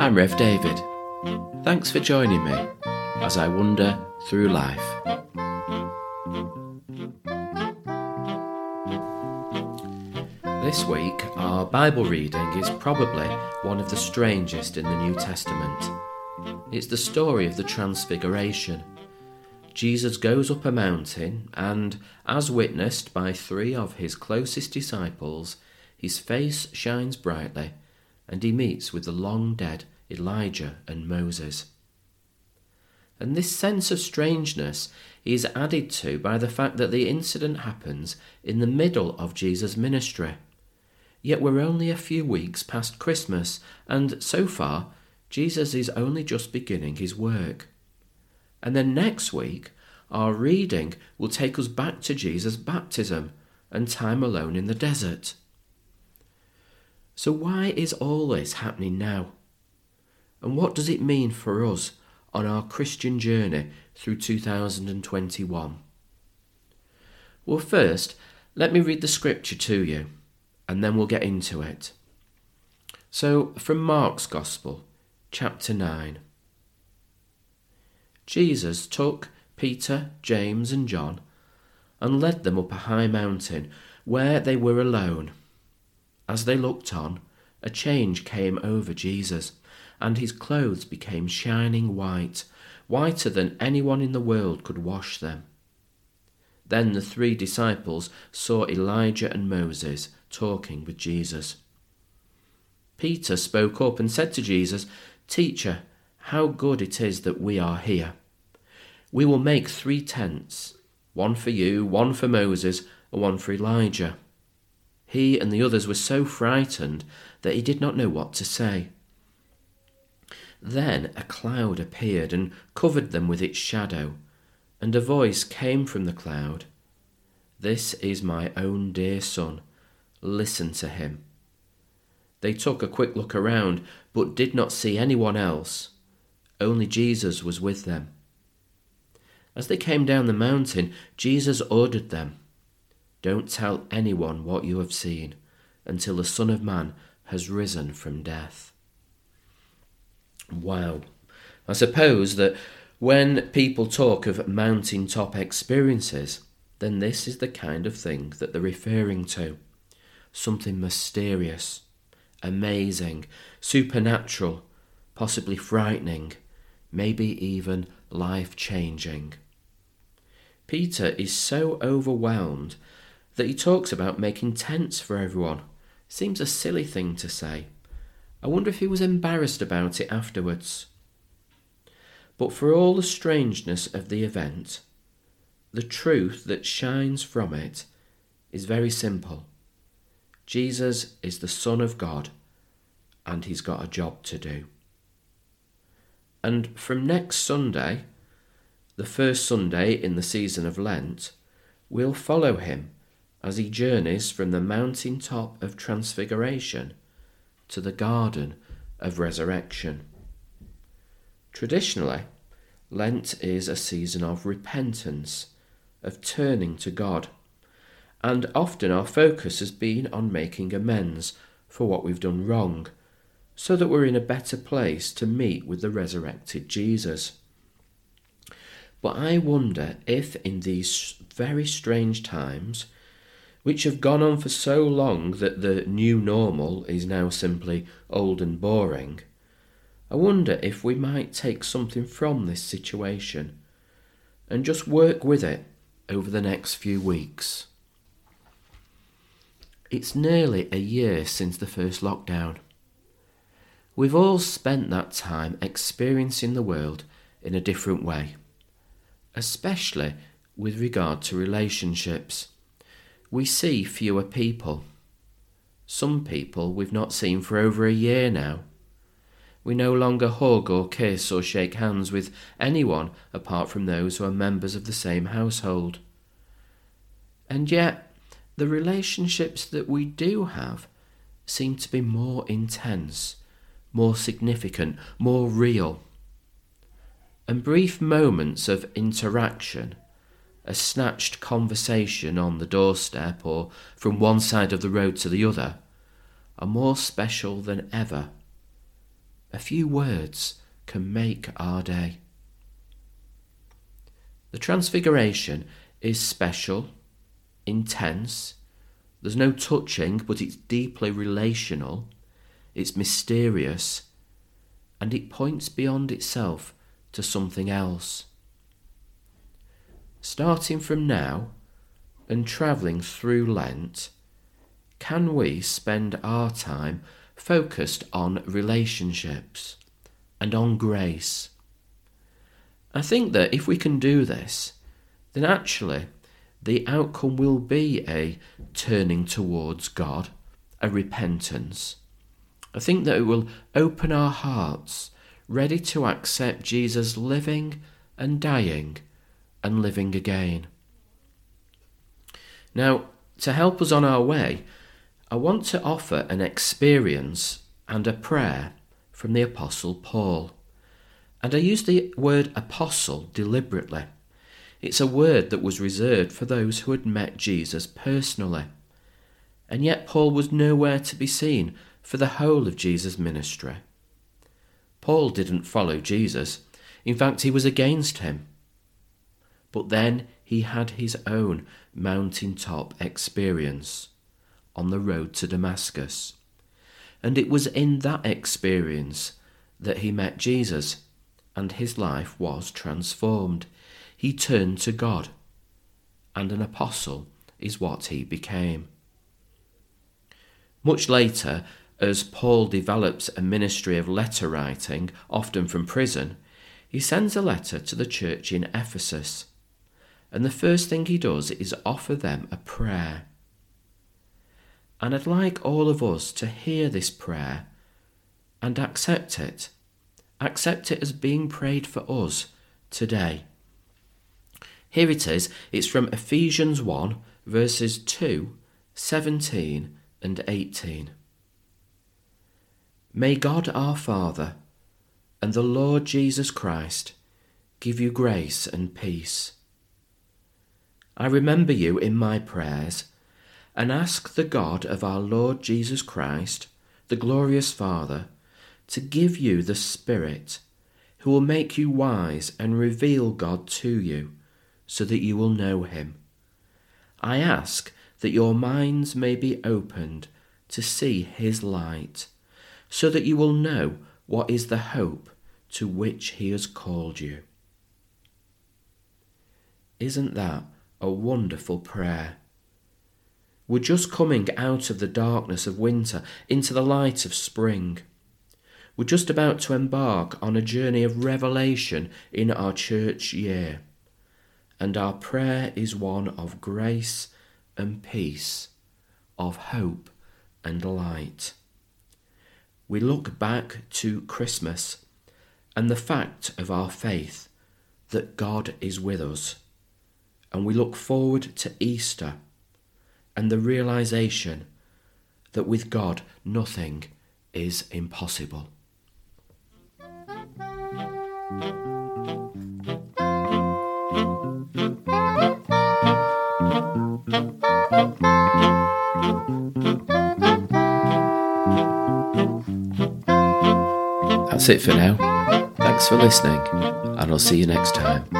I'm Rev David. Thanks for joining me as I wander through life. This week, our Bible reading is probably one of the strangest in the New Testament. It's the story of the Transfiguration. Jesus goes up a mountain, and, as witnessed by three of his closest disciples, his face shines brightly, and he meets with the long dead Elijah and Moses. And this sense of strangeness is added to by the fact that the incident happens in the middle of Jesus' ministry. Yet we're only a few weeks past Christmas, and so far, Jesus is only just beginning his work. And then next week, our reading will take us back to Jesus' baptism and time alone in the desert. So, why is all this happening now? And what does it mean for us on our Christian journey through 2021? Well, first, let me read the scripture to you, and then we'll get into it. So, from Mark's Gospel, chapter 9. Jesus took Peter, James, and John and led them up a high mountain where they were alone. As they looked on, a change came over Jesus, and his clothes became shining white, whiter than anyone in the world could wash them. Then the three disciples saw Elijah and Moses talking with Jesus. Peter spoke up and said to Jesus, Teacher, how good it is that we are here. We will make three tents one for you, one for Moses, and one for Elijah. He and the others were so frightened that he did not know what to say. Then a cloud appeared and covered them with its shadow, and a voice came from the cloud This is my own dear son, listen to him. They took a quick look around, but did not see anyone else. Only Jesus was with them. As they came down the mountain, Jesus ordered them don't tell anyone what you have seen until the Son of Man has risen from death. Wow. I suppose that when people talk of mountaintop experiences, then this is the kind of thing that they're referring to. Something mysterious, amazing, supernatural, possibly frightening, maybe even life changing. Peter is so overwhelmed that he talks about making tents for everyone. Seems a silly thing to say. I wonder if he was embarrassed about it afterwards. But for all the strangeness of the event, the truth that shines from it is very simple. Jesus is the Son of God, and he's got a job to do. And from next Sunday, the first Sunday in the season of Lent, we'll follow him as he journeys from the mountain top of transfiguration to the garden of resurrection. Traditionally, Lent is a season of repentance, of turning to God, and often our focus has been on making amends for what we've done wrong, so that we're in a better place to meet with the resurrected Jesus. But I wonder if in these very strange times, which have gone on for so long that the new normal is now simply old and boring, I wonder if we might take something from this situation and just work with it over the next few weeks. It's nearly a year since the first lockdown. We've all spent that time experiencing the world in a different way, especially with regard to relationships we see fewer people. Some people we've not seen for over a year now. We no longer hug or kiss or shake hands with anyone apart from those who are members of the same household. And yet, the relationships that we do have seem to be more intense, more significant, more real. And brief moments of interaction a snatched conversation on the doorstep or from one side of the road to the other are more special than ever. A few words can make our day. The Transfiguration is special, intense. There's no touching, but it's deeply relational. It's mysterious. And it points beyond itself to something else. Starting from now and travelling through Lent, can we spend our time focused on relationships and on grace? I think that if we can do this, then actually the outcome will be a turning towards God, a repentance. I think that it will open our hearts, ready to accept Jesus living and dying and living again. Now, to help us on our way, I want to offer an experience and a prayer from the Apostle Paul. And I use the word apostle deliberately. It's a word that was reserved for those who had met Jesus personally. And yet Paul was nowhere to be seen for the whole of Jesus' ministry. Paul didn't follow Jesus. In fact, he was against him. But then he had his own mountaintop experience on the road to Damascus. And it was in that experience that he met Jesus and his life was transformed. He turned to God, and an apostle is what he became. Much later, as Paul develops a ministry of letter writing, often from prison, he sends a letter to the church in Ephesus. And the first thing he does is offer them a prayer. And I'd like all of us to hear this prayer and accept it accept it as being prayed for us today. Here it is. It's from Ephesians 1, verses 2, 17, and 18. May God our Father and the Lord Jesus Christ give you grace and peace. I remember you in my prayers and ask the God of our Lord Jesus Christ, the glorious Father, to give you the Spirit, who will make you wise and reveal God to you, so that you will know him. I ask that your minds may be opened to see his light, so that you will know what is the hope to which he has called you. Isn't that a wonderful prayer? We're just coming out of the darkness of winter into the light of spring. We're just about to embark on a journey of revelation in our church year, and our prayer is one of grace and peace, of hope and light. We look back to Christmas and the fact of our faith that God is with us, and we look forward to Easter and the realization that with God nothing is impossible. That's it for now. Thanks for listening, and I'll see you next time.